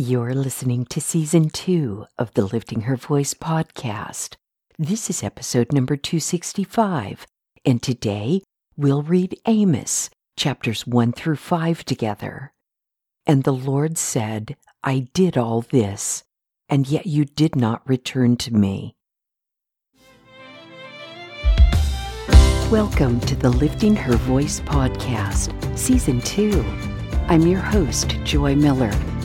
You're listening to season two of the Lifting Her Voice podcast. This is episode number 265, and today we'll read Amos, chapters 1 through 5 together. And the Lord said, I did all this, and yet you did not return to me. Welcome to the Lifting Her Voice podcast, season two. I'm your host, Joy Miller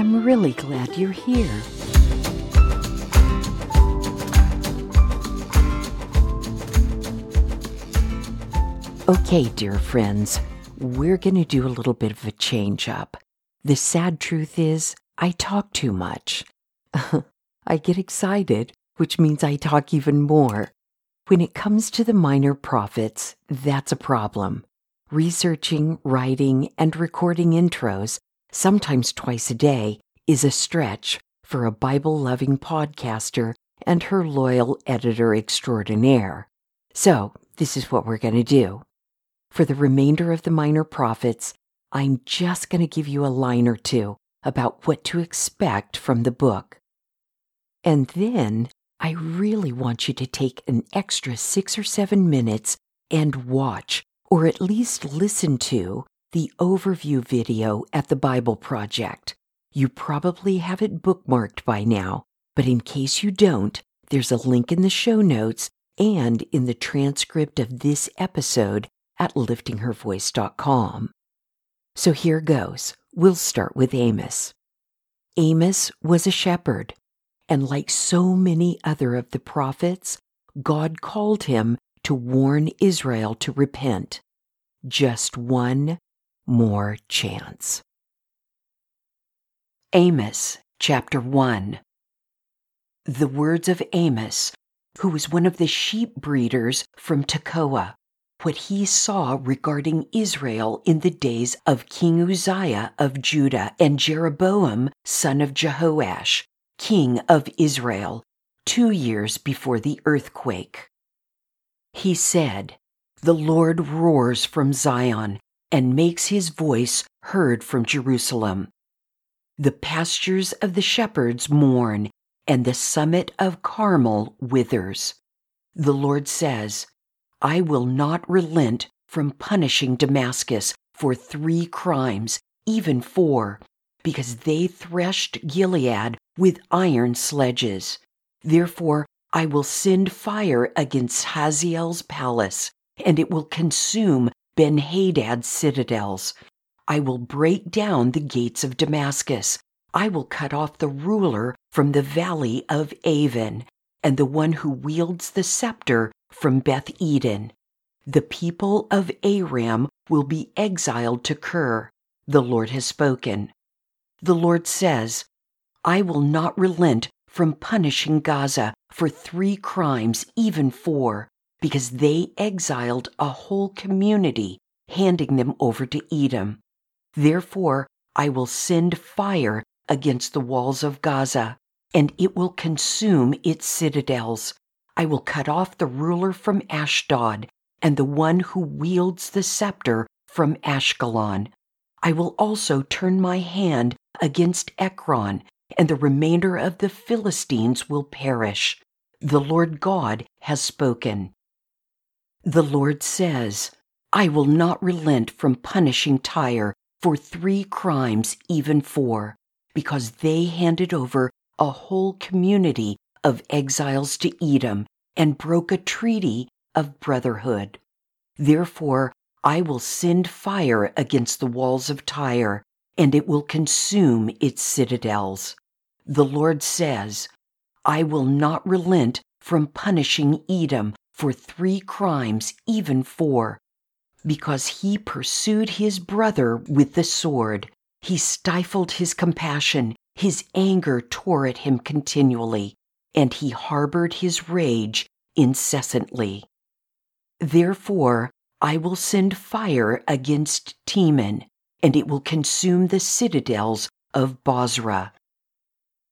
I'm really glad you're here. Okay, dear friends, we're going to do a little bit of a change up. The sad truth is, I talk too much. I get excited, which means I talk even more. When it comes to the minor prophets, that's a problem. Researching, writing, and recording intros sometimes twice a day, is a stretch for a Bible loving podcaster and her loyal editor extraordinaire. So, this is what we're going to do. For the remainder of the Minor Prophets, I'm just going to give you a line or two about what to expect from the book. And then I really want you to take an extra six or seven minutes and watch, or at least listen to, the overview video at the Bible Project. You probably have it bookmarked by now, but in case you don't, there's a link in the show notes and in the transcript of this episode at liftinghervoice.com. So here goes. We'll start with Amos. Amos was a shepherd, and like so many other of the prophets, God called him to warn Israel to repent. Just one more chance. Amos chapter 1 The words of Amos, who was one of the sheep breeders from Tekoa, what he saw regarding Israel in the days of King Uzziah of Judah and Jeroboam, son of Jehoash, king of Israel, two years before the earthquake. He said, The Lord roars from Zion and makes his voice heard from Jerusalem. The pastures of the shepherds mourn, and the summit of Carmel withers. The Lord says, I will not relent from punishing Damascus for three crimes, even four, because they threshed Gilead with iron sledges. Therefore, I will send fire against Hazael's palace, and it will consume Ben Hadad's citadels. I will break down the gates of Damascus. I will cut off the ruler from the valley of Aven, and the one who wields the scepter from Beth Eden. The people of Aram will be exiled to Kir. The Lord has spoken. The Lord says, I will not relent from punishing Gaza for three crimes, even four because they exiled a whole community, handing them over to Edom. Therefore, I will send fire against the walls of Gaza, and it will consume its citadels. I will cut off the ruler from Ashdod, and the one who wields the scepter from Ashkelon. I will also turn my hand against Ekron, and the remainder of the Philistines will perish. The Lord God has spoken. The Lord says, I will not relent from punishing Tyre for three crimes, even four, because they handed over a whole community of exiles to Edom and broke a treaty of brotherhood. Therefore, I will send fire against the walls of Tyre, and it will consume its citadels. The Lord says, I will not relent from punishing Edom for three crimes, even four, because he pursued his brother with the sword. He stifled his compassion his anger tore at him continually, and he harbored his rage incessantly. Therefore, I will send fire against Teman, and it will consume the citadels of Bozrah.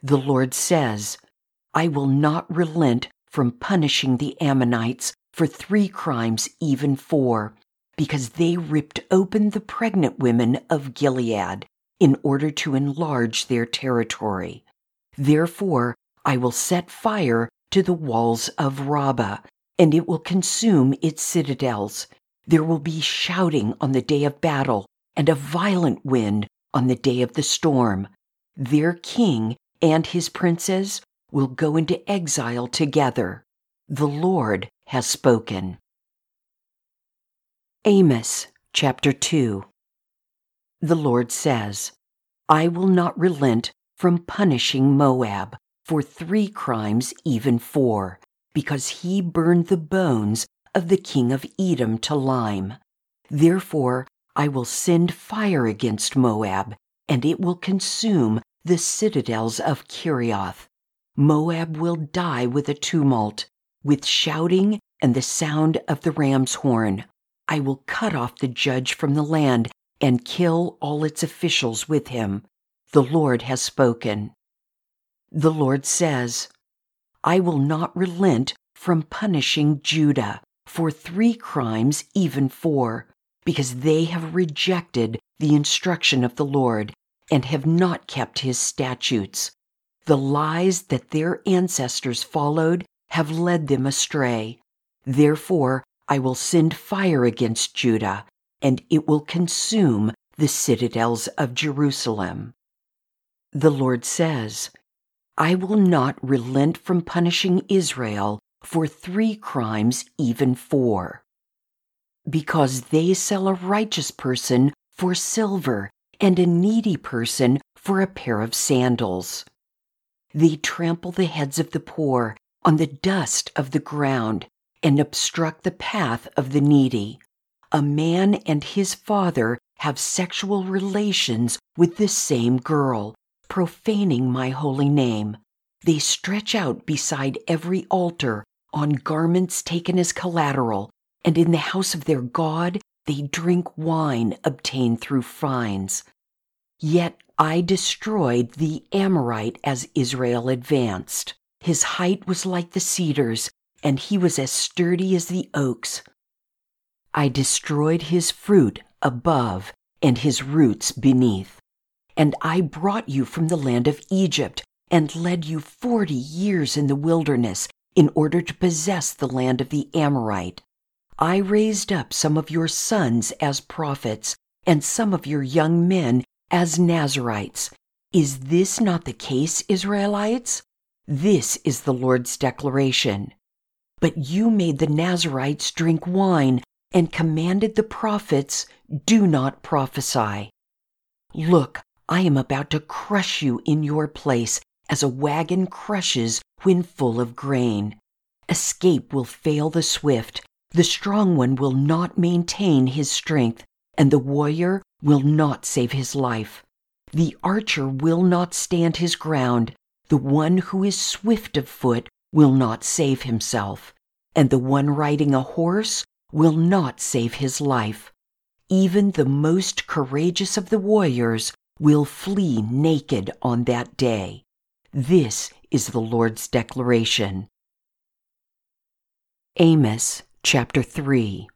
The Lord says, I will not relent from punishing the Ammonites for three crimes, even four, because they ripped open the pregnant women of Gilead in order to enlarge their territory. Therefore, I will set fire to the walls of Rabbah, and it will consume its citadels. There will be shouting on the day of battle, and a violent wind on the day of the storm. Their king and his princes will go into exile together. The Lord has spoken. Amos chapter 2 The Lord says, I will not relent from punishing Moab for three crimes, even four, because he burned the bones of the king of Edom to lime. Therefore, I will send fire against Moab, and it will consume the citadels of Kerioth. Moab will die with a tumult, with shouting and the sound of the ram's horn. I will cut off the judge from the land and kill all its officials with him. The Lord has spoken. The Lord says, I will not relent from punishing Judah for three crimes, even four, because they have rejected the instruction of the Lord and have not kept his statutes. The lies that their ancestors followed have led them astray. Therefore, I will send fire against Judah, and it will consume the citadels of Jerusalem. The Lord says, I will not relent from punishing Israel for three crimes, even four. Because they sell a righteous person for silver and a needy person for a pair of sandals. They trample the heads of the poor on the dust of the ground and obstruct the path of the needy. A man and his father have sexual relations with the same girl, profaning my holy name. They stretch out beside every altar on garments taken as collateral, and in the house of their God they drink wine obtained through fines. Yet I destroyed the Amorite as Israel advanced. His height was like the cedars, and he was as sturdy as the oaks. I destroyed his fruit above and his roots beneath. And I brought you from the land of Egypt and led you forty years in the wilderness in order to possess the land of the Amorite. I raised up some of your sons as prophets, and some of your young men as Nazirites. Is this not the case, Israelites? This is the Lord's declaration. But you made the Nazirites drink wine and commanded the prophets, Do not prophesy. Look, I am about to crush you in your place as a wagon crushes when full of grain. Escape will fail the swift the strong one will not maintain his strength, and the warrior will not save his life. The archer will not stand his ground. The one who is swift of foot will not save himself, and the one riding a horse will not save his life. Even the most courageous of the warriors will flee naked on that day. This is the Lord's declaration. Amos Chapter 3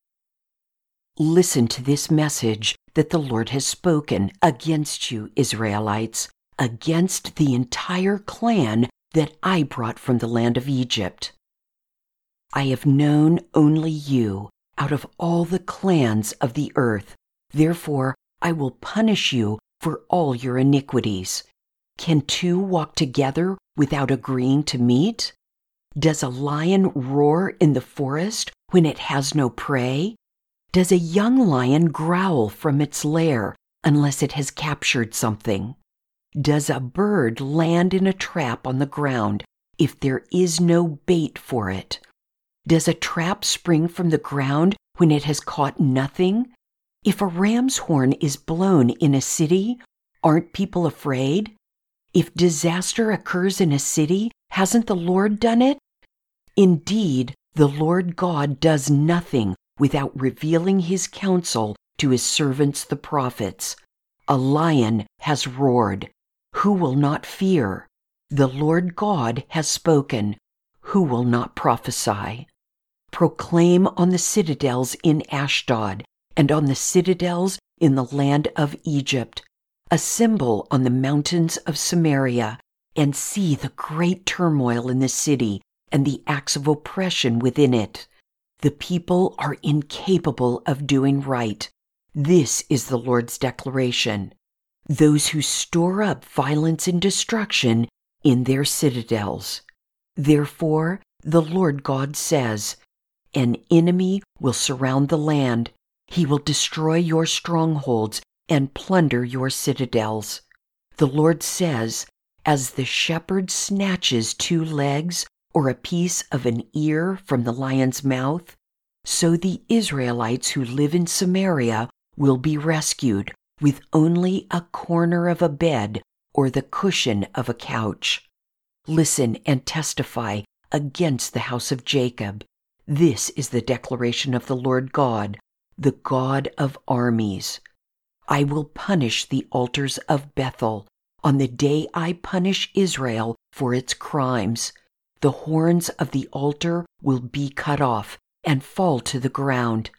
Listen to this message that the Lord has spoken against you, Israelites, against the entire clan that I brought from the land of Egypt. I have known only you out of all the clans of the earth. Therefore, I will punish you for all your iniquities. Can two walk together without agreeing to meet? Does a lion roar in the forest when it has no prey? Does a young lion growl from its lair unless it has captured something? Does a bird land in a trap on the ground if there is no bait for it? Does a trap spring from the ground when it has caught nothing? If a ram's horn is blown in a city, aren't people afraid? If disaster occurs in a city, hasn't the Lord done it? Indeed, the Lord God does nothing without revealing his counsel to his servants the prophets. A lion has roared. Who will not fear? The Lord God has spoken. Who will not prophesy? Proclaim on the citadels in Ashdod and on the citadels in the land of Egypt. Assemble on the mountains of Samaria and see the great turmoil in the city and the acts of oppression within it. The people are incapable of doing right. This is the Lord's declaration. Those who store up violence and destruction in their citadels. Therefore, the Lord God says, An enemy will surround the land. He will destroy your strongholds and plunder your citadels. The Lord says, As the shepherd snatches two legs or a piece of an ear from the lion's mouth, so the Israelites who live in Samaria will be rescued with only a corner of a bed or the cushion of a couch. Listen and testify against the house of Jacob. This is the declaration of the Lord God, the God of armies. I will punish the altars of Bethel on the day I punish Israel for its crimes the horns of the altar will be cut off and fall to the ground.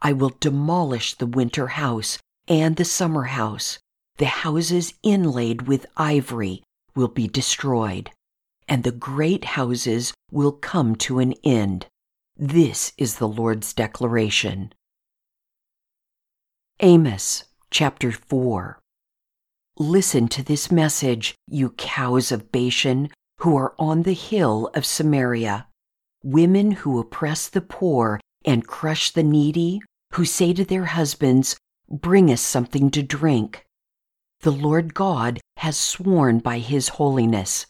I will demolish the winter house and the summer house. The houses inlaid with ivory will be destroyed, and the great houses will come to an end. This is the Lord's declaration. Amos chapter 4 Listen to this message, you cows of Bashan, who are on the hill of Samaria, women who oppress the poor and crush the needy, who say to their husbands, Bring us something to drink. The Lord God has sworn by his holiness.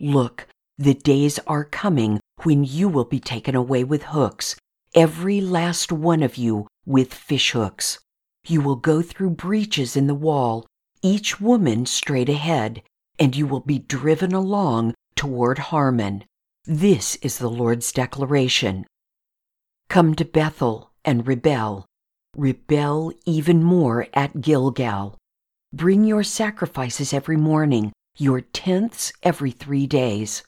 Look, the days are coming when you will be taken away with hooks, every last one of you with fishhooks. You will go through breaches in the wall, each woman straight ahead, and you will be driven along toward Harmon. This is the Lord's declaration. Come to Bethel and rebel. Rebel even more at Gilgal. Bring your sacrifices every morning, your tenths every three days.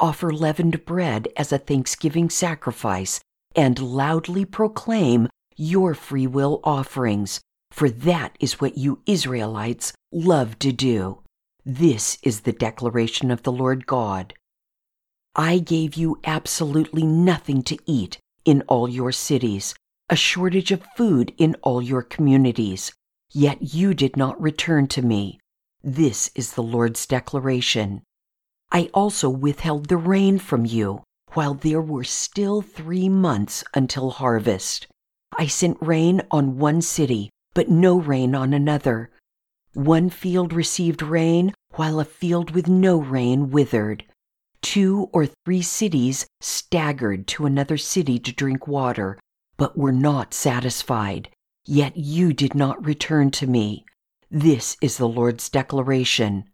Offer leavened bread as a thanksgiving sacrifice, and loudly proclaim your free will offerings, for that is what you Israelites love to do. This is the declaration of the Lord God. I gave you absolutely nothing to eat in all your cities, a shortage of food in all your communities, yet you did not return to me. This is the Lord's declaration. I also withheld the rain from you while there were still three months until harvest. I sent rain on one city, but no rain on another. One field received rain, while a field with no rain withered. Two or three cities staggered to another city to drink water, but were not satisfied. Yet you did not return to me. This is the Lord's declaration.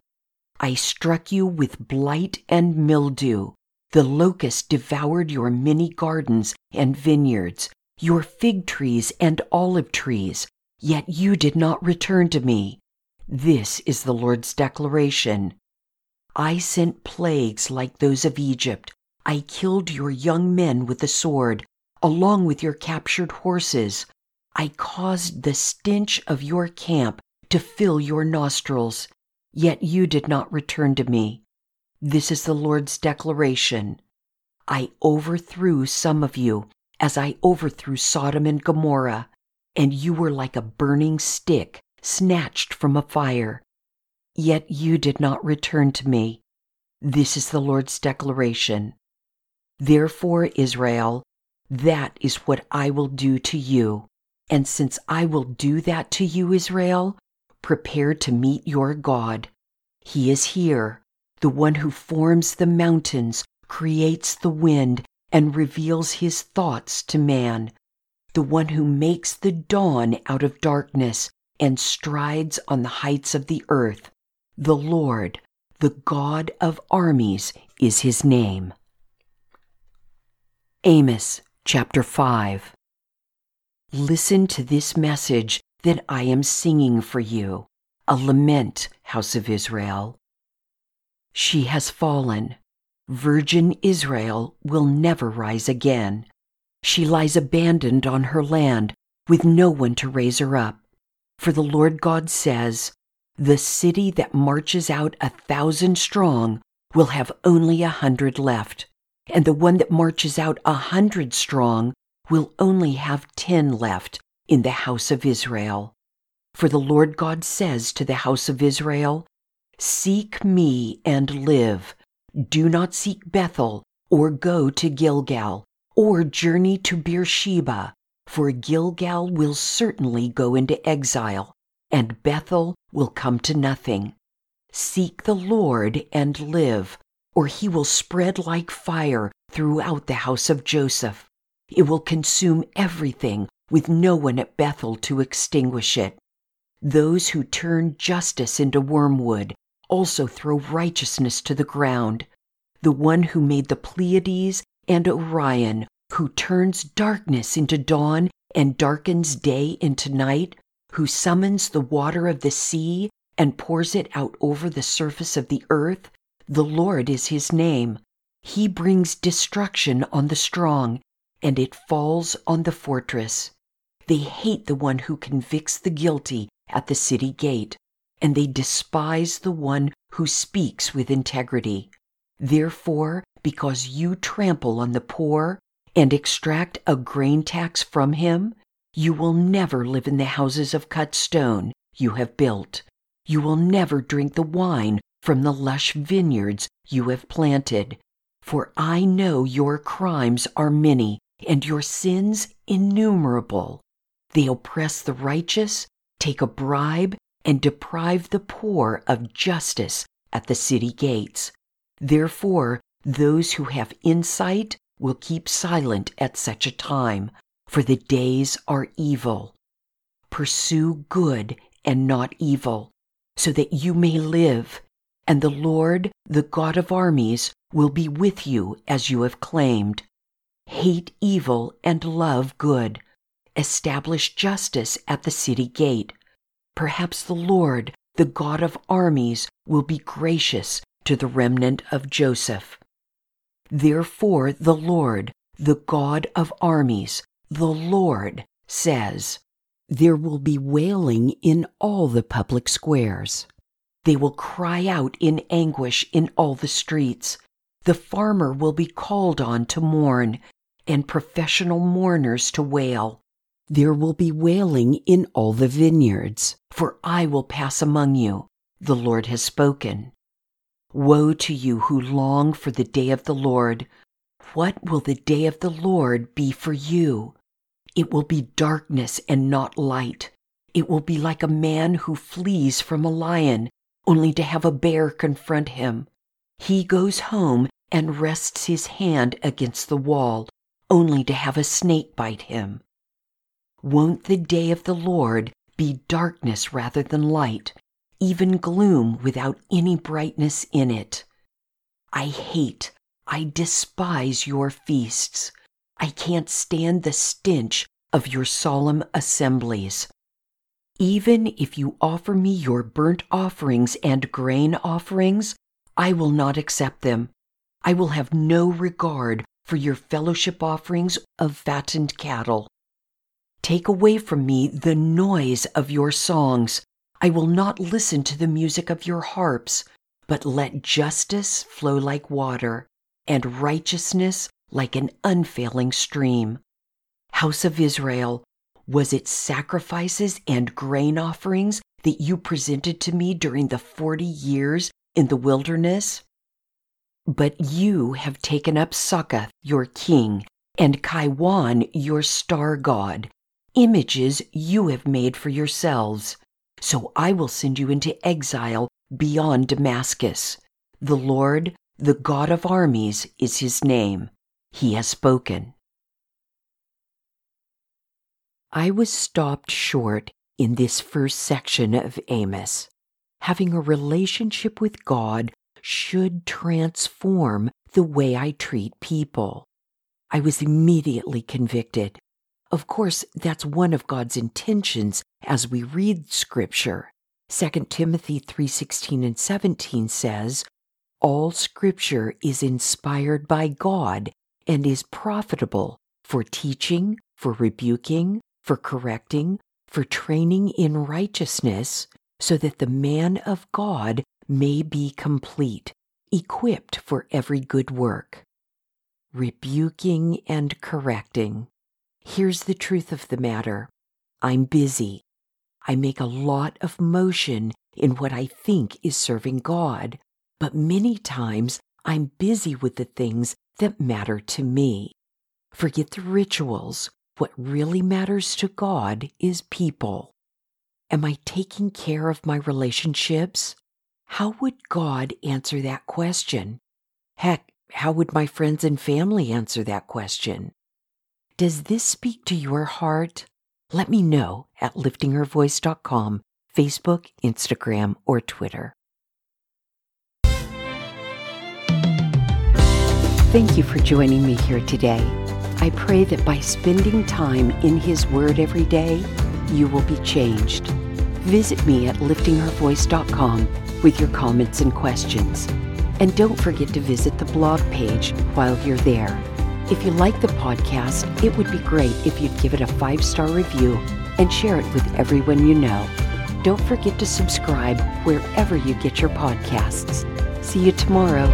I struck you with blight and mildew. The locust devoured your many gardens and vineyards, your fig trees and olive trees, yet you did not return to me. This is the Lord's declaration. I sent plagues like those of Egypt. I killed your young men with the sword, along with your captured horses. I caused the stench of your camp to fill your nostrils, yet you did not return to me. This is the Lord's declaration. I overthrew some of you, as I overthrew Sodom and Gomorrah, and you were like a burning stick snatched from a fire. Yet you did not return to me. This is the Lord's declaration. Therefore, Israel, that is what I will do to you. And since I will do that to you, Israel, prepare to meet your God. He is here, the one who forms the mountains, creates the wind, and reveals his thoughts to man, the one who makes the dawn out of darkness and strides on the heights of the earth, the Lord, the God of armies is his name. Amos chapter 5 Listen to this message that I am singing for you, a lament, house of Israel. She has fallen. Virgin Israel will never rise again. She lies abandoned on her land with no one to raise her up. For the Lord God says, The city that marches out a thousand strong will have only a hundred left, and the one that marches out a hundred strong will only have ten left in the house of Israel. For the Lord God says to the house of Israel, Seek me and live. Do not seek Bethel, or go to Gilgal, or journey to Beersheba, for Gilgal will certainly go into exile, and Bethel will come to nothing. Seek the Lord and live, or he will spread like fire throughout the house of Joseph. It will consume everything with no one at Bethel to extinguish it. Those who turn justice into wormwood also throw righteousness to the ground. The one who made the Pleiades and Orion, who turns darkness into dawn and darkens day into night, who summons the water of the sea and pours it out over the surface of the earth, the Lord is his name. He brings destruction on the strong and it falls on the fortress. They hate the one who convicts the guilty at the city gate, and they despise the one who speaks with integrity. Therefore, because you trample on the poor and extract a grain tax from him, you will never live in the houses of cut stone you have built. You will never drink the wine from the lush vineyards you have planted. For I know your crimes are many and your sins innumerable. They oppress the righteous, take a bribe, and deprive the poor of justice at the city gates. Therefore, those who have insight will keep silent at such a time, for the days are evil. Pursue good and not evil, so that you may live, and the Lord, the God of armies, will be with you as you have claimed. Hate evil and love good. Establish justice at the city gate. Perhaps the Lord, the God of armies, will be gracious to the remnant of Joseph. Therefore, the Lord, the God of armies, the Lord, says, There will be wailing in all the public squares. They will cry out in anguish in all the streets. The farmer will be called on to mourn and professional mourners to wail. There will be wailing in all the vineyards, for I will pass among you. The Lord has spoken. Woe to you who long for the day of the Lord. What will the day of the Lord be for you? It will be darkness and not light. It will be like a man who flees from a lion, only to have a bear confront him. He goes home and rests his hand against the wall, only to have a snake bite him. Won't the day of the Lord be darkness rather than light, even gloom without any brightness in it? I hate, I despise your feasts. I can't stand the stench of your solemn assemblies. Even if you offer me your burnt offerings and grain offerings, I will not accept them. I will have no regard for your fellowship offerings of fattened cattle. Take away from me the noise of your songs. I will not listen to the music of your harps, but let justice flow like water, and righteousness like an unfailing stream. House of Israel, was it sacrifices and grain offerings that you presented to me during the forty years in the wilderness? But you have taken up Sakkuth, your king, and Kaiwan, your star god, images you have made for yourselves. So I will send you into exile beyond Damascus. The Lord, the God of armies, is his name. He has spoken. I was stopped short in this first section of Amos. Having a relationship with God should transform the way I treat people. I was immediately convicted. Of course, that's one of God's intentions as we read scripture. 2 Timothy 3:16 and 17 says, "All scripture is inspired by God and is profitable for teaching, for rebuking, for correcting, for training in righteousness, so that the man of God may be complete, equipped for every good work." Rebuking and correcting. Here's the truth of the matter I'm busy. I make a lot of motion in what I think is serving God, but many times I'm busy with the things that matter to me. Forget the rituals. What really matters to God is people. Am I taking care of my relationships? How would God answer that question? Heck, how would my friends and family answer that question? Does this speak to your heart? Let me know at liftinghervoice.com, Facebook, Instagram, or Twitter. Thank you for joining me here today. I pray that by spending time in His Word every day, you will be changed. Visit me at liftinghervoice.com with your comments and questions. And don't forget to visit the blog page while you're there if you like the podcast, it would be great if you'd give it a five star review and share it with everyone you know. Don't forget to subscribe wherever you get your podcasts. See you tomorrow.